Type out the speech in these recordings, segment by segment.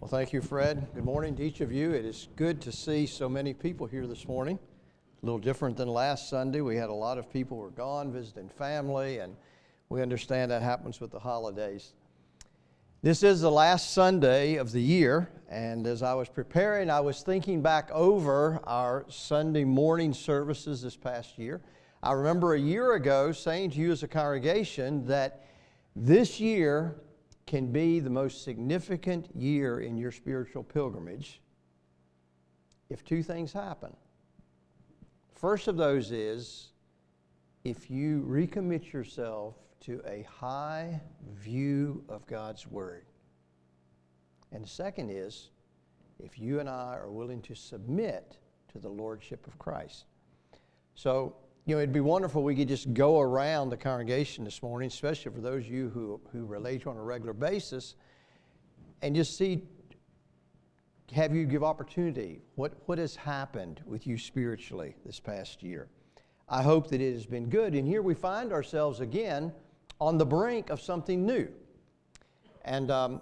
Well, thank you, Fred. Good morning to each of you. It is good to see so many people here this morning. A little different than last Sunday. We had a lot of people who were gone visiting family, and we understand that happens with the holidays. This is the last Sunday of the year, and as I was preparing, I was thinking back over our Sunday morning services this past year. I remember a year ago saying to you as a congregation that this year can be the most significant year in your spiritual pilgrimage if two things happen. First of those is if you recommit yourself to a high view of God's Word. And the second is if you and I are willing to submit to the Lordship of Christ. So, you know, it'd be wonderful we could just go around the congregation this morning, especially for those of you who, who relate on a regular basis, and just see, have you give opportunity. What, what has happened with you spiritually this past year? I hope that it has been good. And here we find ourselves again on the brink of something new. And um,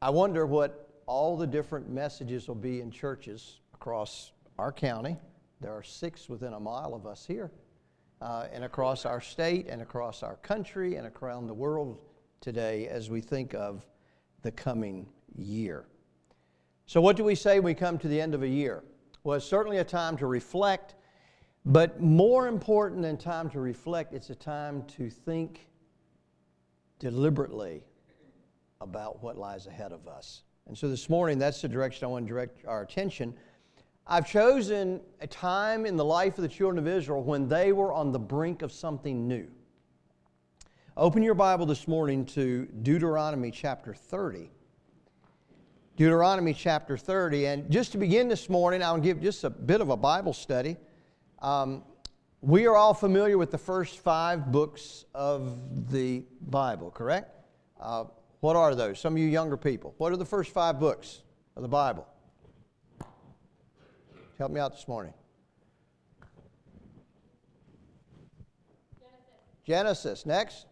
I wonder what all the different messages will be in churches across our county there are six within a mile of us here, uh, and across our state, and across our country, and around the world today as we think of the coming year. So, what do we say when we come to the end of a year? Well, it's certainly a time to reflect, but more important than time to reflect, it's a time to think deliberately about what lies ahead of us. And so this morning, that's the direction I want to direct our attention I've chosen a time in the life of the children of Israel when they were on the brink of something new. Open your Bible this morning to Deuteronomy chapter 30. Deuteronomy chapter 30. And just to begin this morning, I'll give just a bit of a Bible study. Um, we are all familiar with the first five books of the Bible, correct? Uh, what are those? Some of you younger people. What are the first five books of the Bible? Help me out this morning. Genesis. Genesis. Next.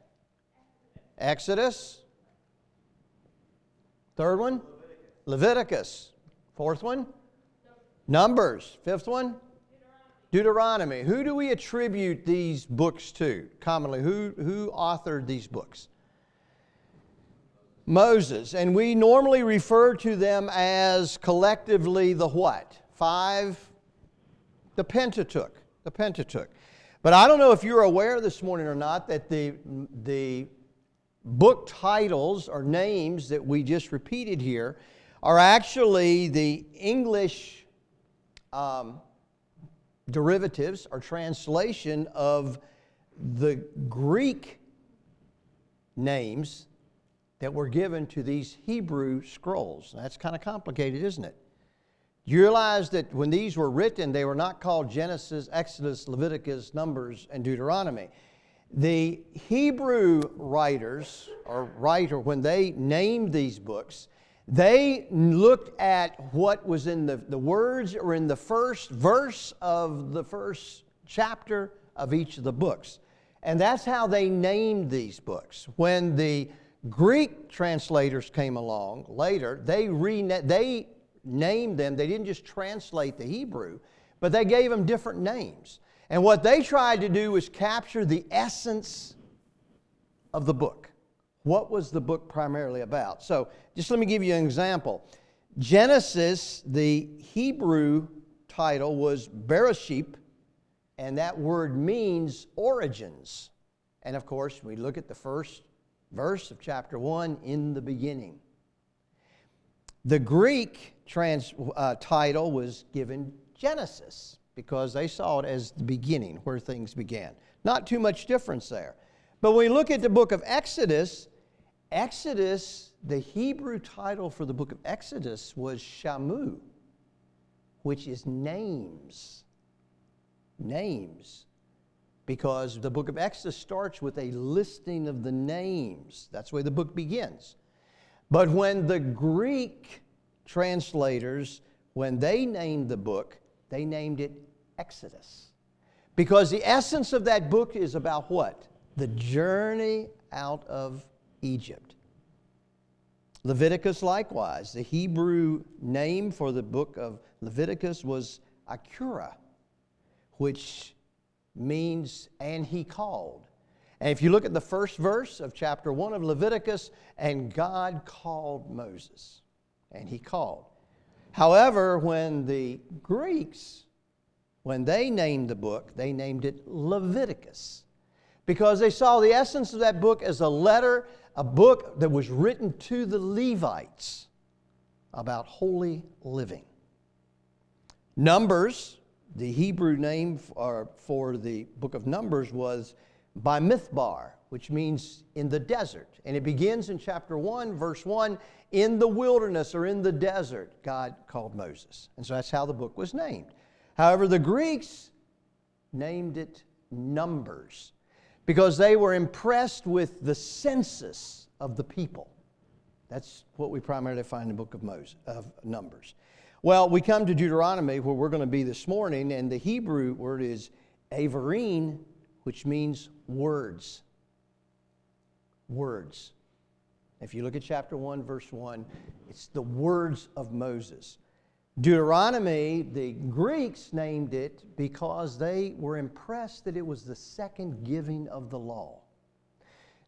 Exodus. Third one. Leviticus. Leviticus. Fourth one. Numbers. Fifth one. Deuteronomy. Who do we attribute these books to commonly? Who, who authored these books? Moses. And we normally refer to them as collectively the what? Five, the Pentateuch, the Pentateuch. But I don't know if you're aware this morning or not that the, the book titles or names that we just repeated here are actually the English um, derivatives or translation of the Greek names that were given to these Hebrew scrolls. That's kind of complicated, isn't it? You realize that when these were written, they were not called Genesis, Exodus, Leviticus, Numbers, and Deuteronomy. The Hebrew writers, or writer, when they named these books, they looked at what was in the, the words or in the first verse of the first chapter of each of the books. And that's how they named these books. When the Greek translators came along later, they, re- they named them. They didn't just translate the Hebrew, but they gave them different names. And what they tried to do was capture the essence of the book. What was the book primarily about? So, just let me give you an example. Genesis, the Hebrew title was Bereshit, and that word means origins. And of course, we look at the first verse of chapter 1 in the beginning. The Greek trans, uh, title was given Genesis because they saw it as the beginning, where things began. Not too much difference there. But when we look at the book of Exodus, Exodus, the Hebrew title for the book of Exodus was Shamu, which is names. Names. Because the book of Exodus starts with a listing of the names. That's where the book begins. But when the Greek translators, when they named the book, they named it Exodus. Because the essence of that book is about what? The journey out of Egypt. Leviticus likewise. The Hebrew name for the book of Leviticus was Akura, which means, and he called. And if you look at the first verse of chapter 1 of Leviticus, and God called Moses, and he called. However, when the Greeks, when they named the book, they named it Leviticus because they saw the essence of that book as a letter, a book that was written to the Levites about holy living. Numbers, the Hebrew name for, uh, for the book of Numbers was Bamidbar, which means in the desert. And it begins in chapter 1, verse 1 in the wilderness or in the desert, God called Moses. And so that's how the book was named. However, the Greeks named it Numbers because they were impressed with the census of the people. That's what we primarily find in the book of Moses, of Numbers. Well, we come to Deuteronomy, where we're going to be this morning, and the Hebrew word is averine, which means words. Words. If you look at chapter 1, verse 1, it's the words of Moses. Deuteronomy, the Greeks named it because they were impressed that it was the second giving of the law.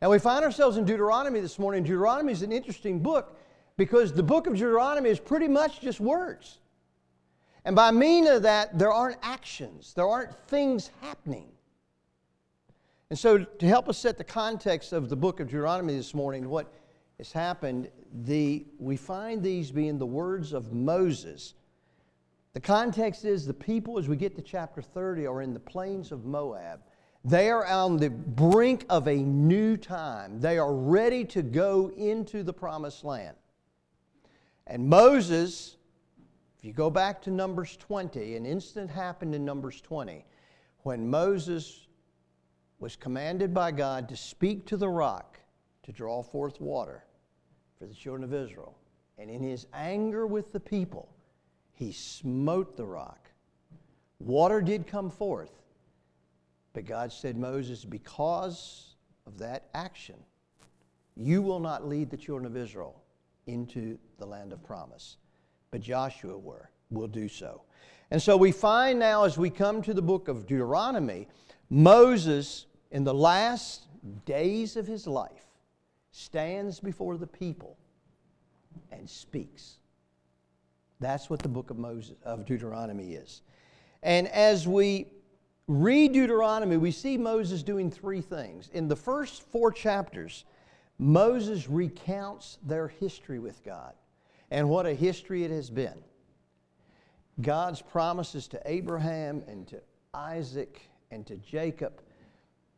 Now we find ourselves in Deuteronomy this morning. Deuteronomy is an interesting book because the book of Deuteronomy is pretty much just words. And by mean of that, there aren't actions, there aren't things happening. And so, to help us set the context of the book of Deuteronomy this morning, what has happened, the, we find these being the words of Moses. The context is the people, as we get to chapter 30, are in the plains of Moab. They are on the brink of a new time. They are ready to go into the promised land. And Moses, if you go back to Numbers 20, an incident happened in Numbers 20 when Moses was commanded by God to speak to the rock to draw forth water for the children of Israel. And in his anger with the people, he smote the rock. Water did come forth, but God said, Moses, because of that action, you will not lead the children of Israel into the land of promise. But Joshua were, will do so. And so we find now as we come to the book of Deuteronomy, Moses, in the last days of his life, stands before the people and speaks. That's what the book of Moses of Deuteronomy is. And as we read Deuteronomy, we see Moses doing three things. In the first four chapters, Moses recounts their history with God and what a history it has been. God's promises to Abraham and to Isaac and to Jacob.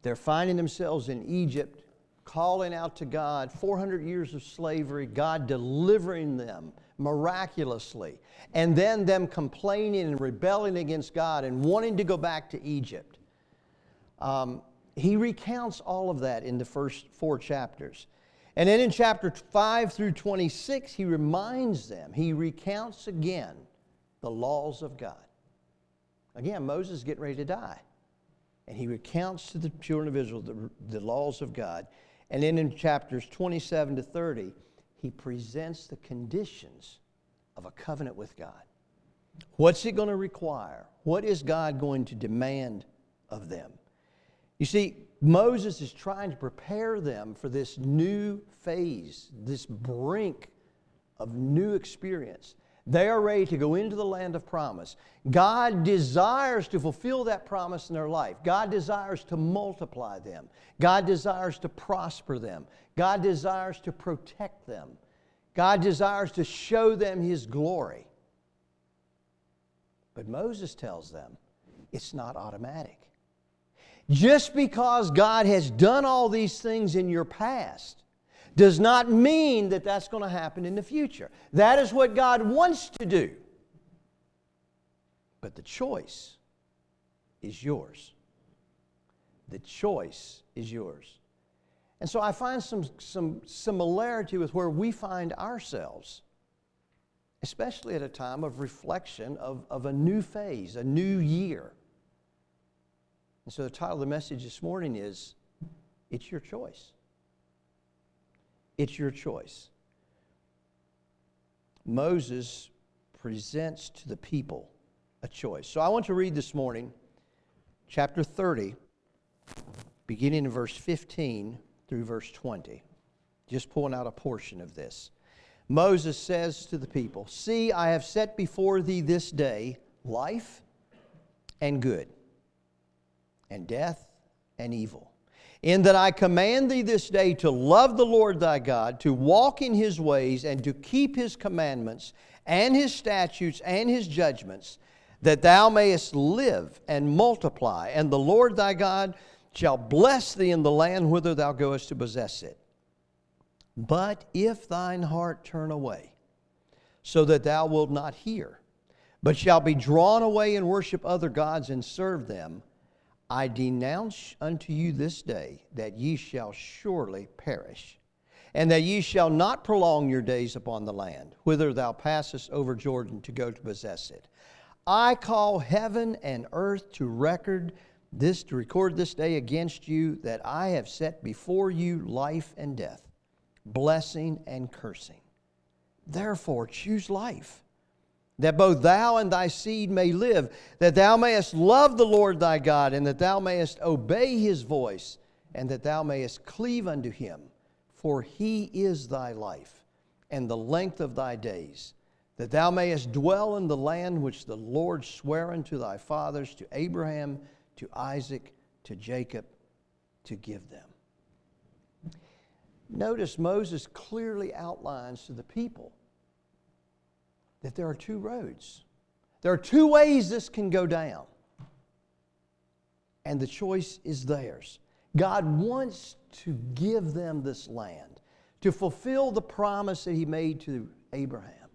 They're finding themselves in Egypt calling out to God, 400 years of slavery, God delivering them miraculously, and then them complaining and rebelling against God and wanting to go back to Egypt. Um, he recounts all of that in the first four chapters. And then in chapter 5 through 26, he reminds them, he recounts again the laws of God. Again, Moses is getting ready to die. And he recounts to the children of Israel the, the laws of God. And then in chapters 27 to 30, he presents the conditions of a covenant with God. What's it going to require? What is God going to demand of them? You see, Moses is trying to prepare them for this new phase, this brink of new experience. They are ready to go into the land of promise. God desires to fulfill that promise in their life. God desires to multiply them. God desires to prosper them. God desires to protect them. God desires to show them His glory. But Moses tells them it's not automatic. Just because God has done all these things in your past does not mean that that's going to happen in the future. That is what God wants to do. But the choice is yours. The choice is yours. And so I find some, some similarity with where we find ourselves, especially at a time of reflection of, of a new phase, a new year. And so the title of the message this morning is It's Your Choice. It's your choice. Moses presents to the people a choice. So I want to read this morning, chapter 30, beginning in verse 15 through verse 20. Just pulling out a portion of this. Moses says to the people, See, I have set before thee this day life and good, and death and evil. In that I command thee this day to love the Lord thy God, to walk in his ways, and to keep his commandments, and his statutes, and his judgments, that thou mayest live and multiply, and the Lord thy God shall bless thee in the land whither thou goest to possess it. But if thine heart turn away, so that thou wilt not hear, but shall be drawn away and worship other gods and serve them, I denounce unto you this day that ye shall surely perish, and that ye shall not prolong your days upon the land, whither thou passest over Jordan to go to possess it. I call heaven and earth to record this to record this day against you that I have set before you life and death, blessing and cursing. Therefore, choose life, that both thou and thy seed may live, that thou mayest love the Lord thy God, and that thou mayest obey his voice, and that thou mayest cleave unto him. For he is thy life, and the length of thy days, that thou mayest dwell in the land which the Lord sware unto thy fathers, to Abraham, to Isaac, to Jacob, to give them. Notice Moses clearly outlines to the people that there are two roads. There are two ways this can go down. And the choice is theirs. God wants to give them this land, to fulfill the promise that He made to Abraham.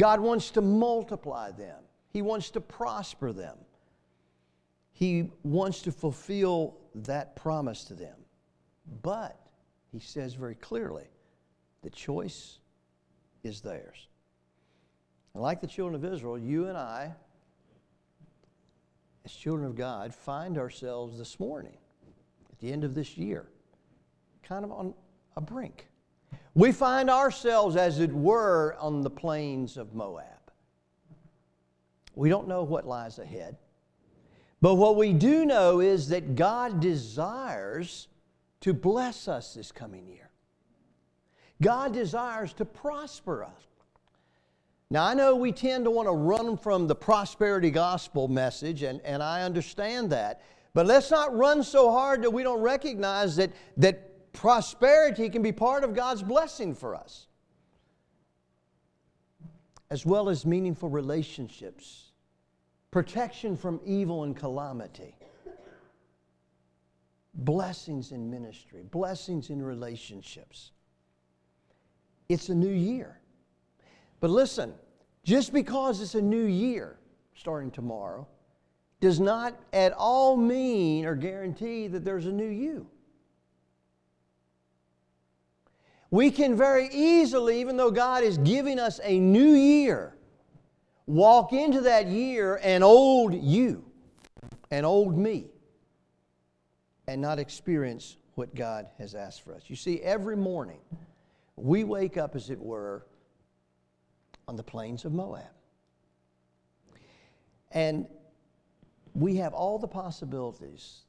God wants to multiply them, He wants to prosper them. He wants to fulfill that promise to them. But He says very clearly the choice is theirs. And like the children of Israel, you and I, as children of God, find ourselves this morning, at the end of this year, kind of on a brink. We find ourselves, as it were, on the plains of Moab. We don't know what lies ahead. But what we do know is that God desires to bless us this coming year. God desires to prosper us. Now, I know we tend to want to run from the prosperity gospel message, and, and I understand that. But let's not run so hard that we don't recognize that, that prosperity can be part of God's blessing for us, as well as meaningful relationships, protection from evil and calamity, blessings in ministry, blessings in relationships. It's a new year. But listen, just because it's a new year starting tomorrow does not at all mean or guarantee that there's a new you. We can very easily, even though God is giving us a new year, walk into that year an old you, an old me, and not experience what God has asked for us. You see, every morning we wake up, as it were, on the plains of Moab. And we have all the possibilities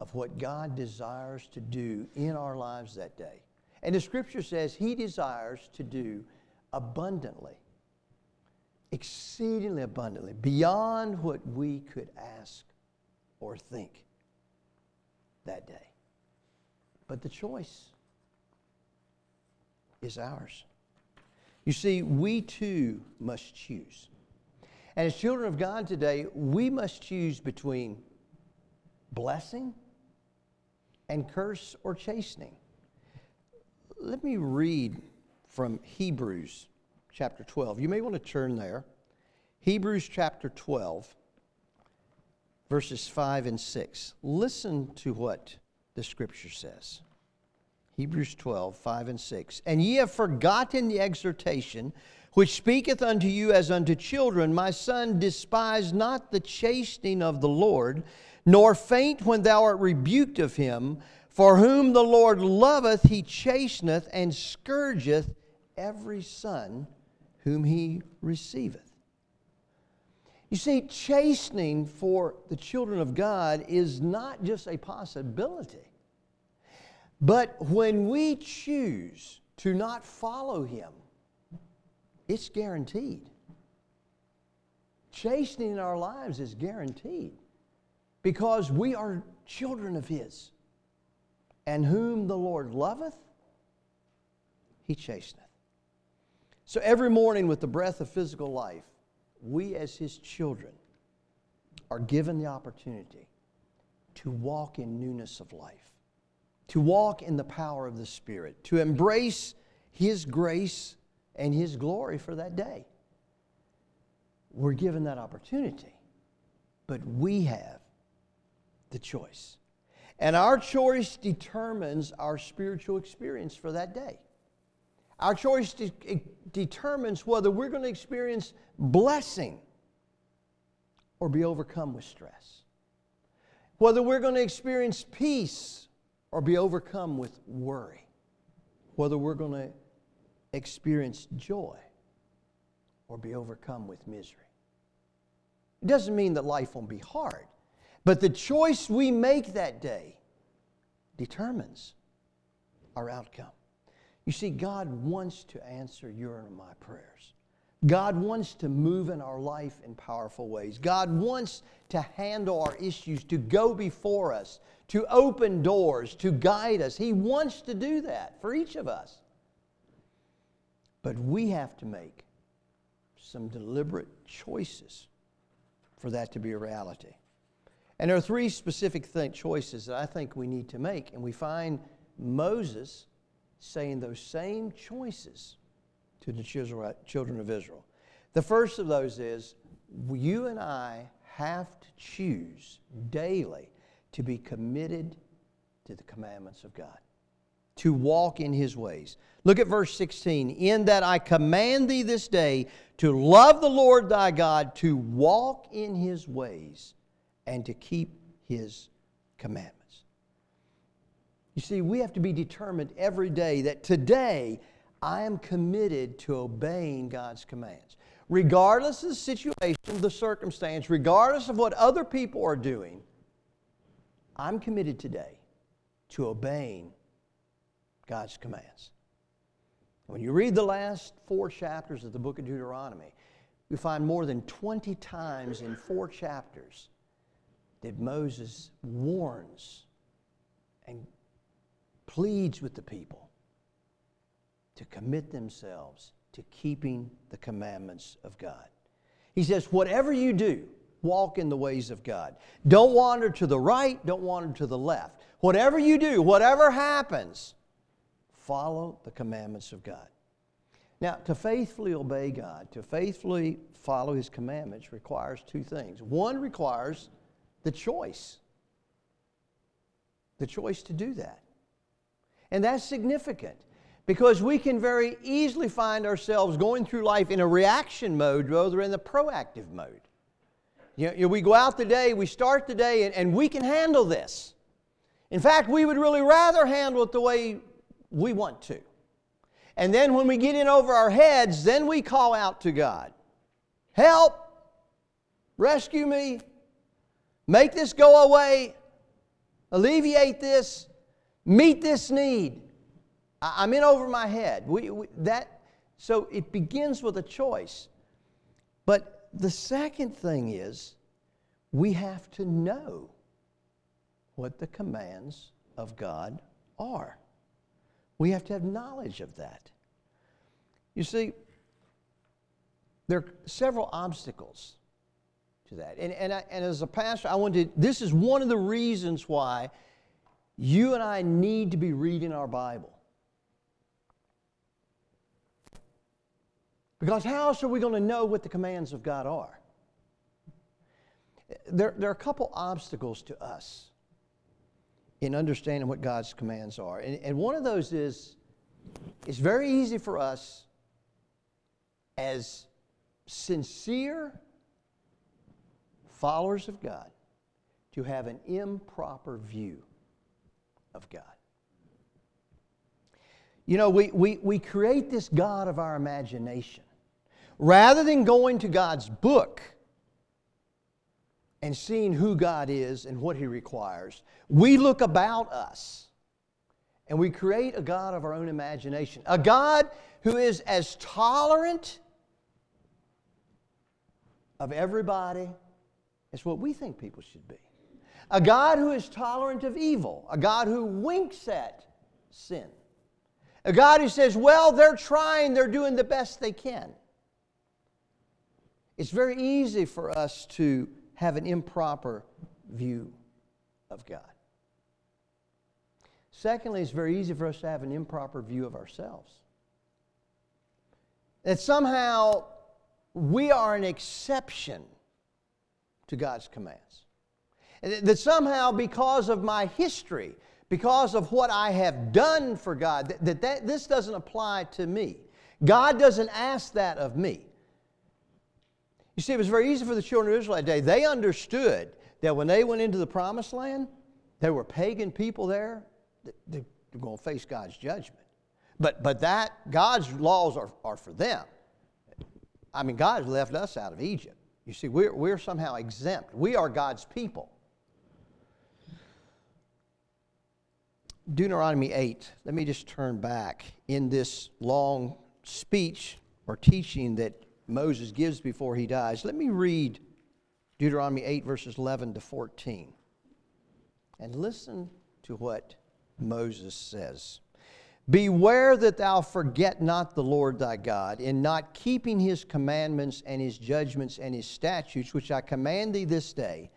of what God desires to do in our lives that day. And the scripture says He desires to do abundantly, exceedingly abundantly, beyond what we could ask or think that day. But the choice is ours. You see, we too must choose. And as children of God today, we must choose between blessing and curse or chastening. Let me read from Hebrews chapter 12. You may want to turn there. Hebrews chapter 12, verses 5 and 6. Listen to what the scripture says. Hebrews 12, 5 and 6. And ye have forgotten the exhortation which speaketh unto you as unto children, My son, despise not the chastening of the Lord, nor faint when thou art rebuked of him. For whom the Lord loveth, he chasteneth and scourgeth every son whom he receiveth. You see, chastening for the children of God is not just a possibility, but when we choose to not follow him, it's guaranteed. Chastening in our lives is guaranteed because we are children of his. And whom the Lord loveth, he chasteneth. So every morning, with the breath of physical life, we as his children are given the opportunity to walk in newness of life, to walk in the power of the Spirit, to embrace his grace and his glory for that day. We're given that opportunity, but we have the choice. And our choice determines our spiritual experience for that day. Our choice de- determines whether we're going to experience blessing or be overcome with stress. Whether we're going to experience peace or be overcome with worry. Whether we're going to experience joy or be overcome with misery. It doesn't mean that life won't be hard, but the choice we make that day determines our outcome. You see, God wants to answer your and my prayers. God wants to move in our life in powerful ways. God wants to handle our issues, to go before us, to open doors, to guide us. He wants to do that for each of us. But we have to make some deliberate choices for that to be a reality. And there are three specific th- choices that I think we need to make, and we find Moses saying those same choices to the children of Israel. The first of those is you and I have to choose daily to be committed to the commandments of God, to walk in His ways. Look at verse 16. In that I command thee this day to love the Lord thy God, to walk in His ways, and to keep His commandments. You see, we have to be determined every day that today I am committed to obeying God's commands. Regardless of the situation, the circumstance, regardless of what other people are doing, I'm committed today to obeying God's commands. When you read the last four chapters of the book of Deuteronomy, you find more than 20 times in four chapters that Moses warns and pleads with the people to commit themselves to keeping the commandments of God. He says, Whatever you do, walk in the ways of God. Don't wander to the right, don't wander to the left. Whatever you do, whatever happens, follow the commandments of God. Now, to faithfully obey God, to faithfully follow His commandments requires two things. One requires the choice, the choice to do that. And that's significant because we can very easily find ourselves going through life in a reaction mode rather than the proactive mode. You know, we go out the day, we start the day, and, and we can handle this. In fact, we would really rather handle it the way we want to. And then when we get in over our heads, then we call out to God Help! Rescue me! Make this go away! Alleviate this! Meet this need. I, am in over my head. We, we, that, so it begins with a choice. But the second thing is we have to know what the commands of God are. We have to have knowledge of that. You see, there are several obstacles to that. And, and, I, and as a pastor, I wanted to, this is one of the reasons why you and I need to be reading our Bible. Because how else are we going to know what the commands of God are? There, there are a couple obstacles to us in understanding what God's commands are. And, and one of those is it's very easy for us as sincere followers of God to have an improper view of God. You know, we, we, we create this God of our imagination. Rather than going to God's book and seeing who God is and what He requires, we look about us and we create a God of our own imagination. A God who is as tolerant of everybody as what we think people should be. A God who is tolerant of evil. A God who winks at sin. A God who says, well, they're trying, they're doing the best they can. It's very easy for us to have an improper view of God. Secondly, it's very easy for us to have an improper view of ourselves. That somehow we are an exception to God's commands. That somehow, because of my history, because of what I have done for God, that, that, that this doesn't apply to me. God doesn't ask that of me. You see, it was very easy for the children of Israel that day. They understood that when they went into the promised land, there were pagan people there. They're going to face God's judgment. But, but that, God's laws are, are for them. I mean, God has left us out of Egypt. You see, we're, we're somehow exempt. We are God's people. Deuteronomy 8, let me just turn back in this long speech or teaching that Moses gives before he dies. Let me read Deuteronomy 8, verses 11 to 14. And listen to what Moses says. Beware that thou forget not the Lord thy God, in not keeping his commandments and his judgments and his statutes, which I command thee this day,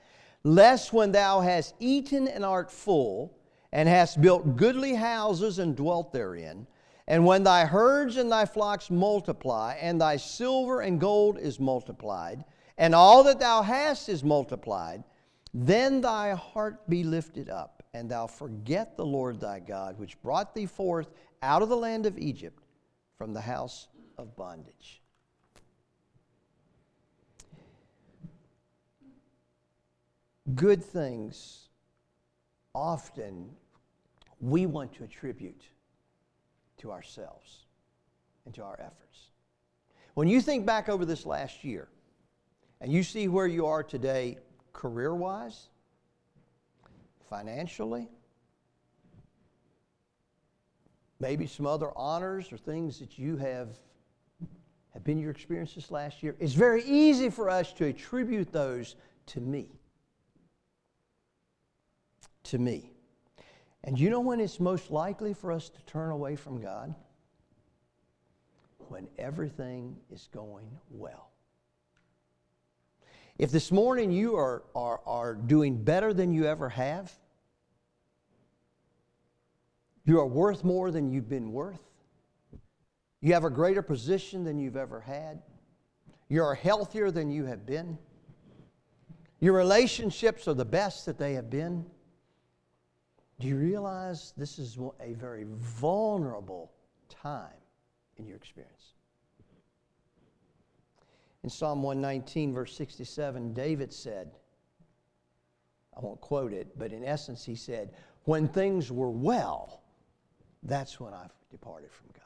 lest when thou hast eaten and art full, and hast built goodly houses and dwelt therein. And when thy herds and thy flocks multiply, and thy silver and gold is multiplied, and all that thou hast is multiplied, then thy heart be lifted up, and thou forget the Lord thy God, which brought thee forth out of the land of Egypt from the house of bondage. Good things often we want to attribute to ourselves and to our efforts. When you think back over this last year and you see where you are today, career wise, financially, maybe some other honors or things that you have have been your experiences last year, it's very easy for us to attribute those to me. To me. And you know when it's most likely for us to turn away from God? When everything is going well. If this morning you are, are, are doing better than you ever have, you are worth more than you've been worth, you have a greater position than you've ever had, you are healthier than you have been, your relationships are the best that they have been, do you realize this is a very vulnerable time in your experience? In Psalm 119, verse 67, David said, I won't quote it, but in essence, he said, When things were well, that's when I've departed from God.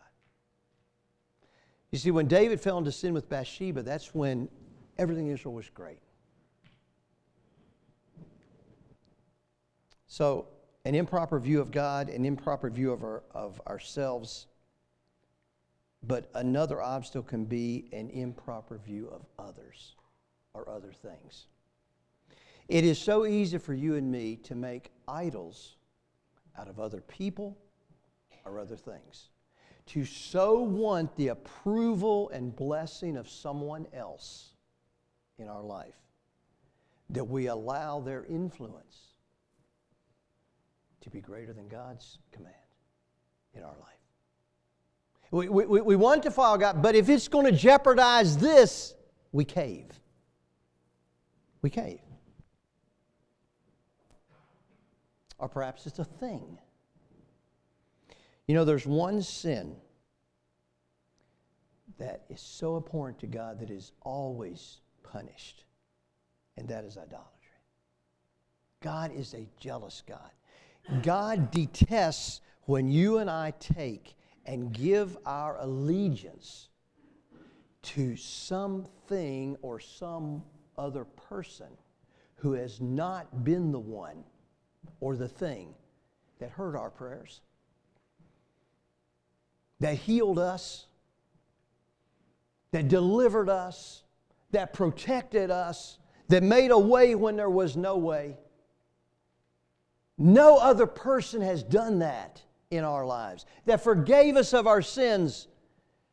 You see, when David fell into sin with Bathsheba, that's when everything in Israel was great. So, an improper view of God, an improper view of, our, of ourselves. But another obstacle can be an improper view of others or other things. It is so easy for you and me to make idols out of other people or other things. To so want the approval and blessing of someone else in our life that we allow their influence to be greater than God's command in our life. We, we, we want to follow God, but if it's going to jeopardize this, we cave. We cave. Or perhaps it's a thing. You know, there's one sin that is so abhorrent to God that is always punished, and that is idolatry. God is a jealous God. God detests when you and I take and give our allegiance to something or some other person who has not been the one or the thing that heard our prayers, that healed us, that delivered us, that protected us, that made a way when there was no way. No other person has done that in our lives, that forgave us of our sins,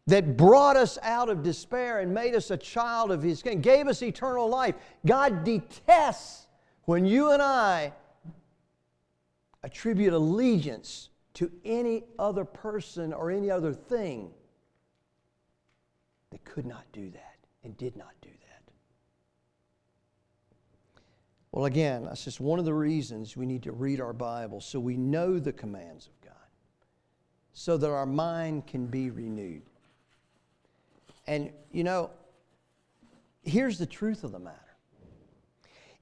that brought us out of despair and made us a child of His gave us eternal life. God detests when you and I attribute allegiance to any other person or any other thing that could not do that and did not do that. Well, again, that's just one of the reasons we need to read our Bible so we know the commands of God, so that our mind can be renewed. And, you know, here's the truth of the matter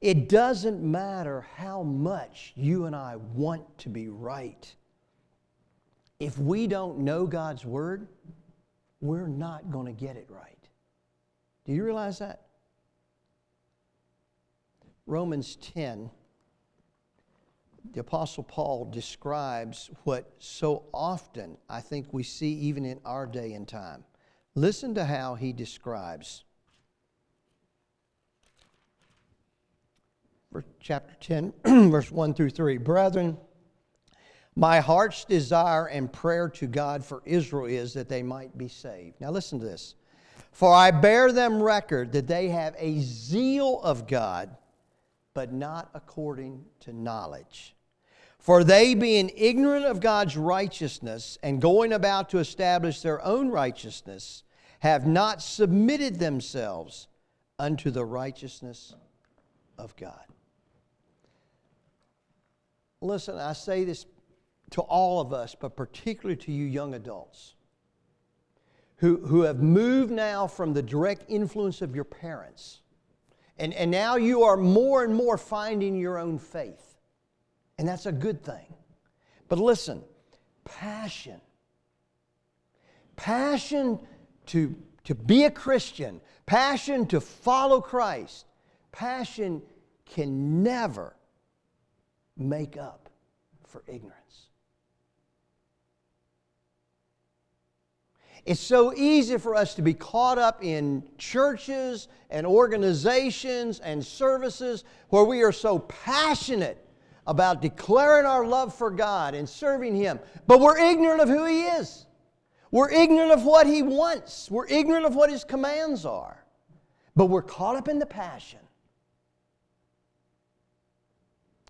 it doesn't matter how much you and I want to be right. If we don't know God's Word, we're not going to get it right. Do you realize that? Romans 10, the Apostle Paul describes what so often I think we see even in our day and time. Listen to how he describes. Chapter 10, verse 1 through 3. Brethren, my heart's desire and prayer to God for Israel is that they might be saved. Now, listen to this. For I bear them record that they have a zeal of God but not according to knowledge. For they, being ignorant of God's righteousness and going about to establish their own righteousness, have not submitted themselves unto the righteousness of God. Listen, I say this to all of us, but particularly to you young adults who, who have moved now from the direct influence of your parents and, and now you are more and more finding your own faith. And that's a good thing. But listen, passion. Passion to, to be a Christian, passion to follow Christ, passion can never make up for ignorance. It's so easy for us to be caught up in churches and organizations and services where we are so passionate about declaring our love for God and serving Him, but we're ignorant of who He is. We're ignorant of what He wants. We're ignorant of what His commands are. But we're caught up in the passion.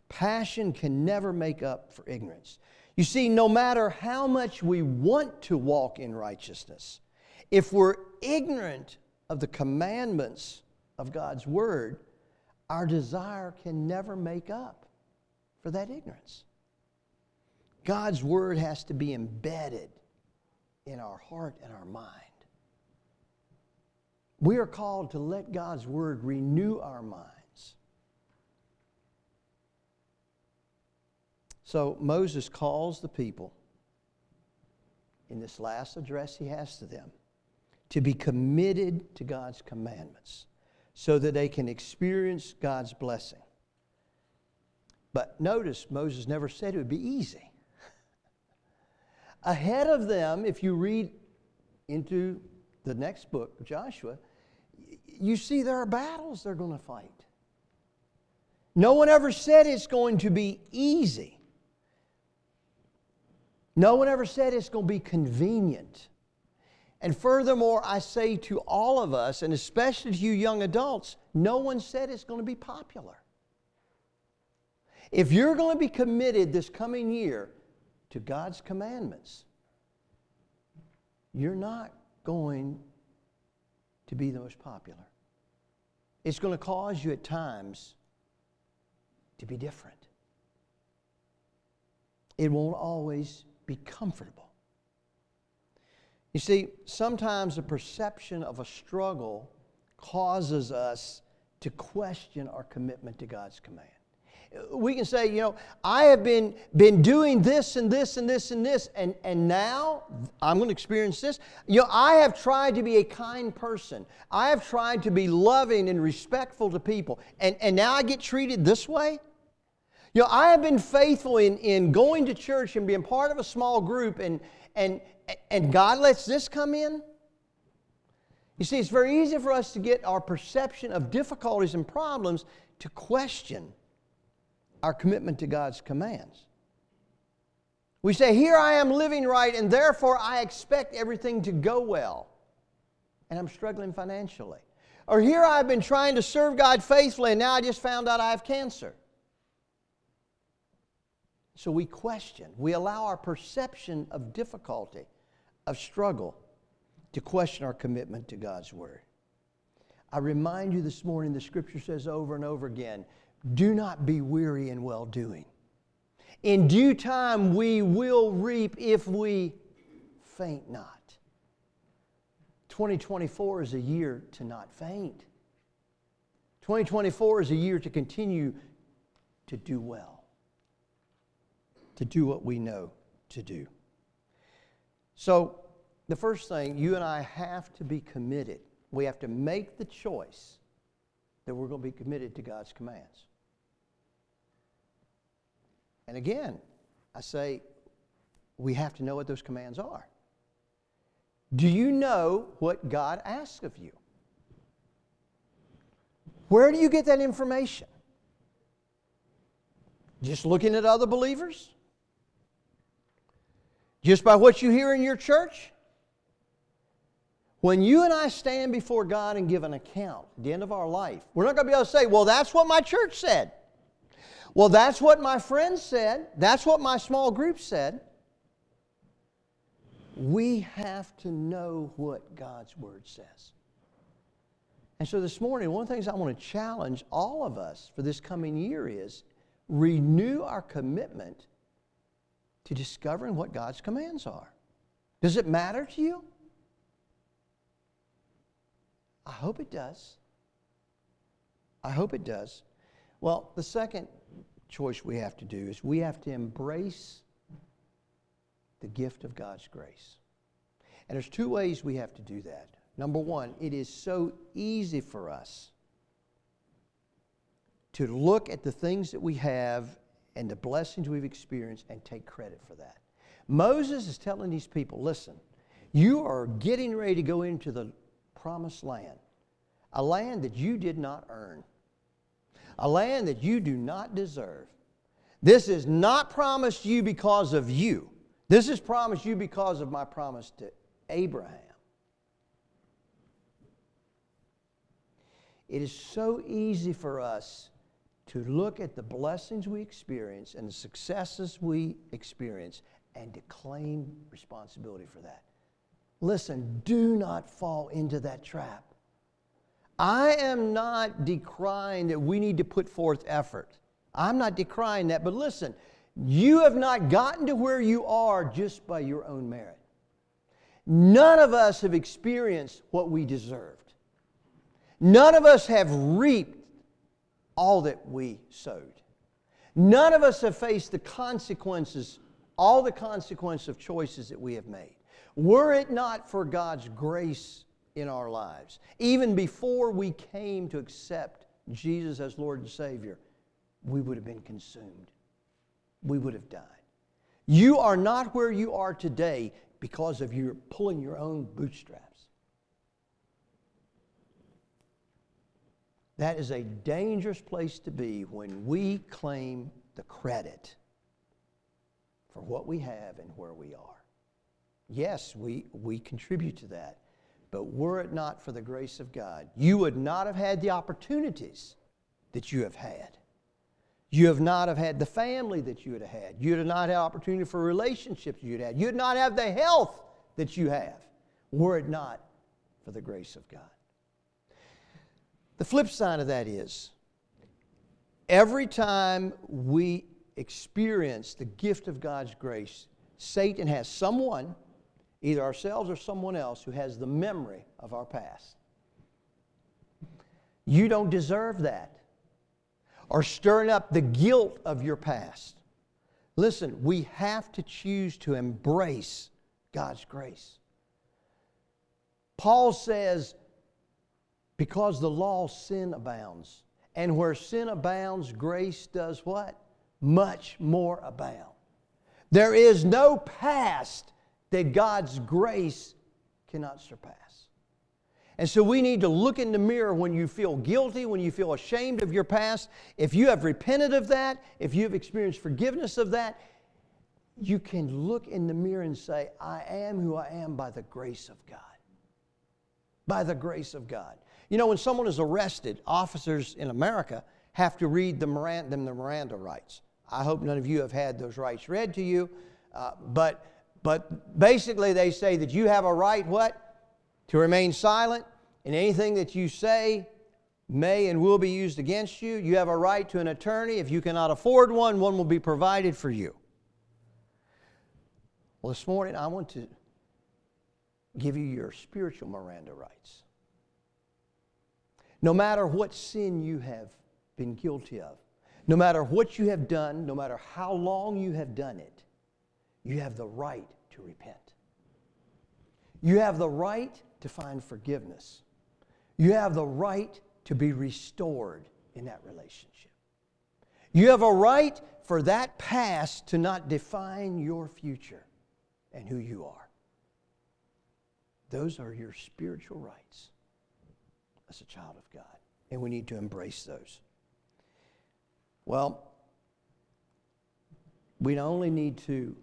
Passion can never make up for ignorance. You see, no matter how much we want to walk in righteousness, if we're ignorant of the commandments of God's Word, our desire can never make up for that ignorance. God's Word has to be embedded in our heart and our mind. We are called to let God's Word renew our mind So Moses calls the people in this last address he has to them to be committed to God's commandments so that they can experience God's blessing. But notice, Moses never said it would be easy. Ahead of them, if you read into the next book, Joshua, you see there are battles they're going to fight. No one ever said it's going to be easy. No one ever said it's going to be convenient. And furthermore, I say to all of us, and especially to you young adults, no one said it's going to be popular. If you're going to be committed this coming year to God's commandments, you're not going to be the most popular. It's going to cause you at times to be different. It won't always be comfortable. You see, sometimes the perception of a struggle causes us to question our commitment to God's command. We can say, you know, I have been, been doing this and this and this and this, and, and now I'm going to experience this. You know, I have tried to be a kind person. I have tried to be loving and respectful to people, and, and now I get treated this way? You know, I have been faithful in, in going to church and being part of a small group, and, and, and God lets this come in? You see, it's very easy for us to get our perception of difficulties and problems to question our commitment to God's commands. We say, Here I am living right, and therefore I expect everything to go well, and I'm struggling financially. Or here I've been trying to serve God faithfully, and now I just found out I have cancer. So we question, we allow our perception of difficulty, of struggle, to question our commitment to God's Word. I remind you this morning, the Scripture says over and over again do not be weary in well doing. In due time, we will reap if we faint not. 2024 is a year to not faint. 2024 is a year to continue to do well, to do what we know to do. So, the first thing, you and I have to be committed. We have to make the choice that we're going to be committed to God's commands. And again, I say we have to know what those commands are. Do you know what God asks of you? Where do you get that information? Just looking at other believers? Just by what you hear in your church? When you and I stand before God and give an account at the end of our life, we're not going to be able to say, well, that's what my church said. Well, that's what my friends said. That's what my small group said. We have to know what God's Word says. And so this morning, one of the things I want to challenge all of us for this coming year is renew our commitment to discovering what God's commands are. Does it matter to you? I hope it does. I hope it does. Well, the second choice we have to do is we have to embrace the gift of God's grace. And there's two ways we have to do that. Number one, it is so easy for us to look at the things that we have and the blessings we've experienced and take credit for that. Moses is telling these people listen, you are getting ready to go into the promised land, a land that you did not earn, a land that you do not deserve. This is not promised you because of you. This is promised you because of my promise to Abraham. It is so easy for us to look at the blessings we experience and the successes we experience and to claim responsibility for that. Listen, do not fall into that trap. I am not decrying that we need to put forth effort. I'm not decrying that, but listen, you have not gotten to where you are just by your own merit. None of us have experienced what we deserved. None of us have reaped all that we sowed. None of us have faced the consequences, all the consequences of choices that we have made. Were it not for God's grace in our lives, even before we came to accept Jesus as Lord and Savior, we would have been consumed. We would have died. You are not where you are today because of your pulling your own bootstraps. That is a dangerous place to be when we claim the credit for what we have and where we are. Yes, we, we contribute to that. But were it not for the grace of God, you would not have had the opportunities that you have had. You have not have had the family that you would have had. You would not have opportunity for relationships you'd had. You'd not have the health that you have were it not for the grace of God. The flip side of that is every time we experience the gift of God's grace, Satan has someone either ourselves or someone else who has the memory of our past. You don't deserve that. or stirring up the guilt of your past. Listen, we have to choose to embrace God's grace. Paul says, because the law, sin abounds. And where sin abounds, grace does what? Much more abound. There is no past that God's grace cannot surpass. And so we need to look in the mirror when you feel guilty, when you feel ashamed of your past. If you have repented of that, if you've experienced forgiveness of that, you can look in the mirror and say, I am who I am by the grace of God. By the grace of God. You know, when someone is arrested, officers in America have to read the Miranda, them the Miranda rights. I hope none of you have had those rights read to you, uh, but, but basically they say that you have a right, what? to remain silent, and anything that you say may and will be used against you. You have a right to an attorney. If you cannot afford one, one will be provided for you. Well, this morning I want to give you your spiritual Miranda rights. No matter what sin you have been guilty of, no matter what you have done, no matter how long you have done it, you have the right to repent. You have the right to find forgiveness. You have the right to be restored in that relationship. You have a right for that past to not define your future and who you are. Those are your spiritual rights as a child of God, and we need to embrace those. Well, we only need to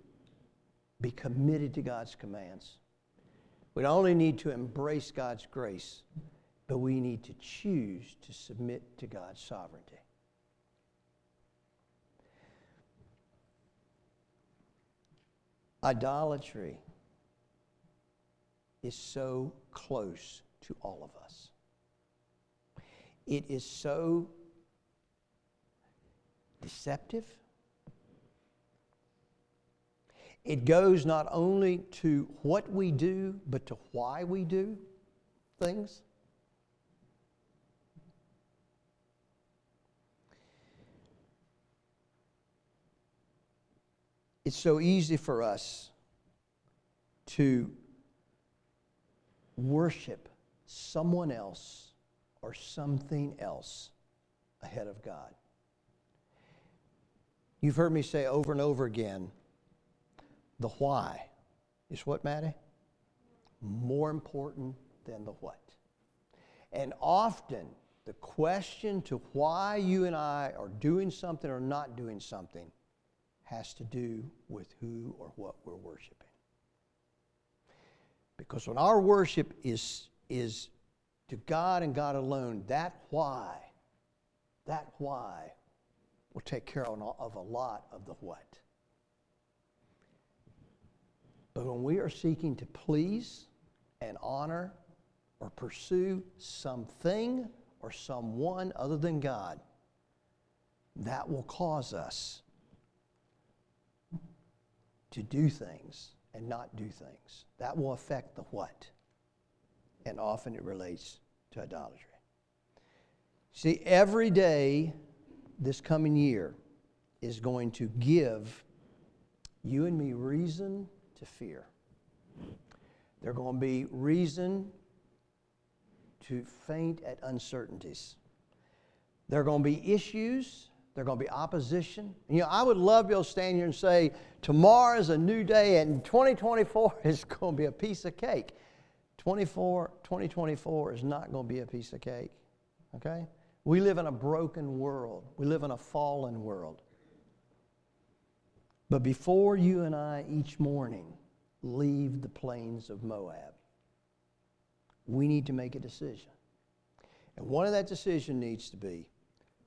be committed to God's commands, we only need to embrace God's grace, but we need to choose to submit to God's sovereignty. Idolatry is so close to all of us. It is so deceptive it goes not only to what we do, but to why we do things. It's so easy for us to worship someone else or something else ahead of God. You've heard me say over and over again the why is what, Maddie? More important than the what. And often, the question to why you and I are doing something or not doing something has to do with who or what we're worshiping. Because when our worship is, is to God and God alone, that why, that why will take care of a lot of the what. But when we are seeking to please and honor or pursue something or someone other than God, that will cause us to do things and not do things. That will affect the what. And often it relates to idolatry. See, every day this coming year is going to give you and me reason to fear. There are going to be reason to faint at uncertainties. There are going to be issues. There are going to be opposition. You know, I would love to be able to stand here and say, tomorrow is a new day and 2024 is going to be a piece of cake. 24, 2024 is not going to be a piece of cake. Okay? We live in a broken world. We live in a fallen world. But before you and I each morning leave the plains of Moab, we need to make a decision. And one of that decision needs to be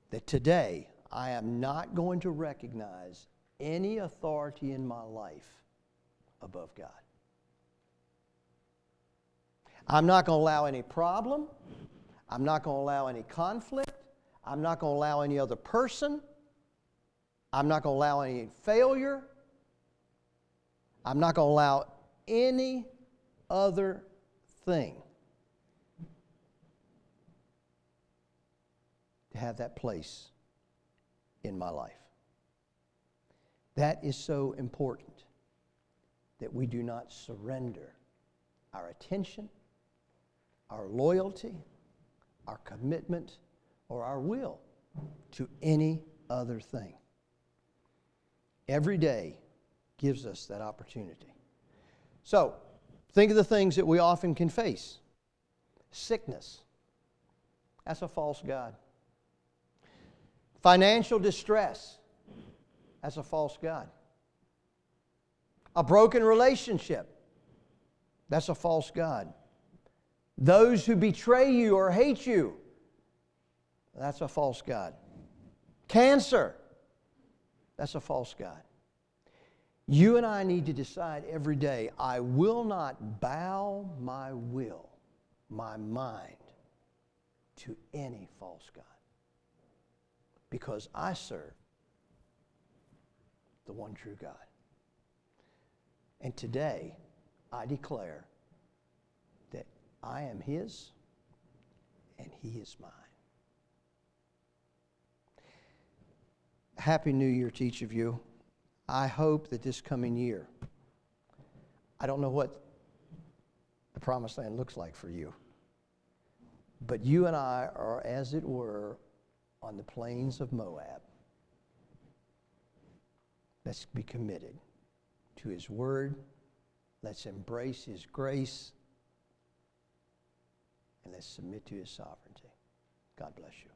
that today I am not going to recognize any authority in my life above God. I'm not going to allow any problem. I'm not going to allow any conflict. I'm not going to allow any other person I'm not going to allow any failure. I'm not going to allow any other thing to have that place in my life. That is so important that we do not surrender our attention, our loyalty, our commitment, or our will to any other thing. Every day gives us that opportunity. So, think of the things that we often can face sickness, that's a false God. Financial distress, that's a false God. A broken relationship, that's a false God. Those who betray you or hate you, that's a false God. Cancer, that's a false God. You and I need to decide every day I will not bow my will, my mind, to any false God because I serve the one true God. And today, I declare I am His and He is mine. Happy New Year to each of you. I hope that this coming year, I don't know what the promised land looks like for you, but you and I are, as it were, on the plains of Moab. Let's be committed to His Word. Let's embrace His grace. And let's submit to His sovereignty. God bless you.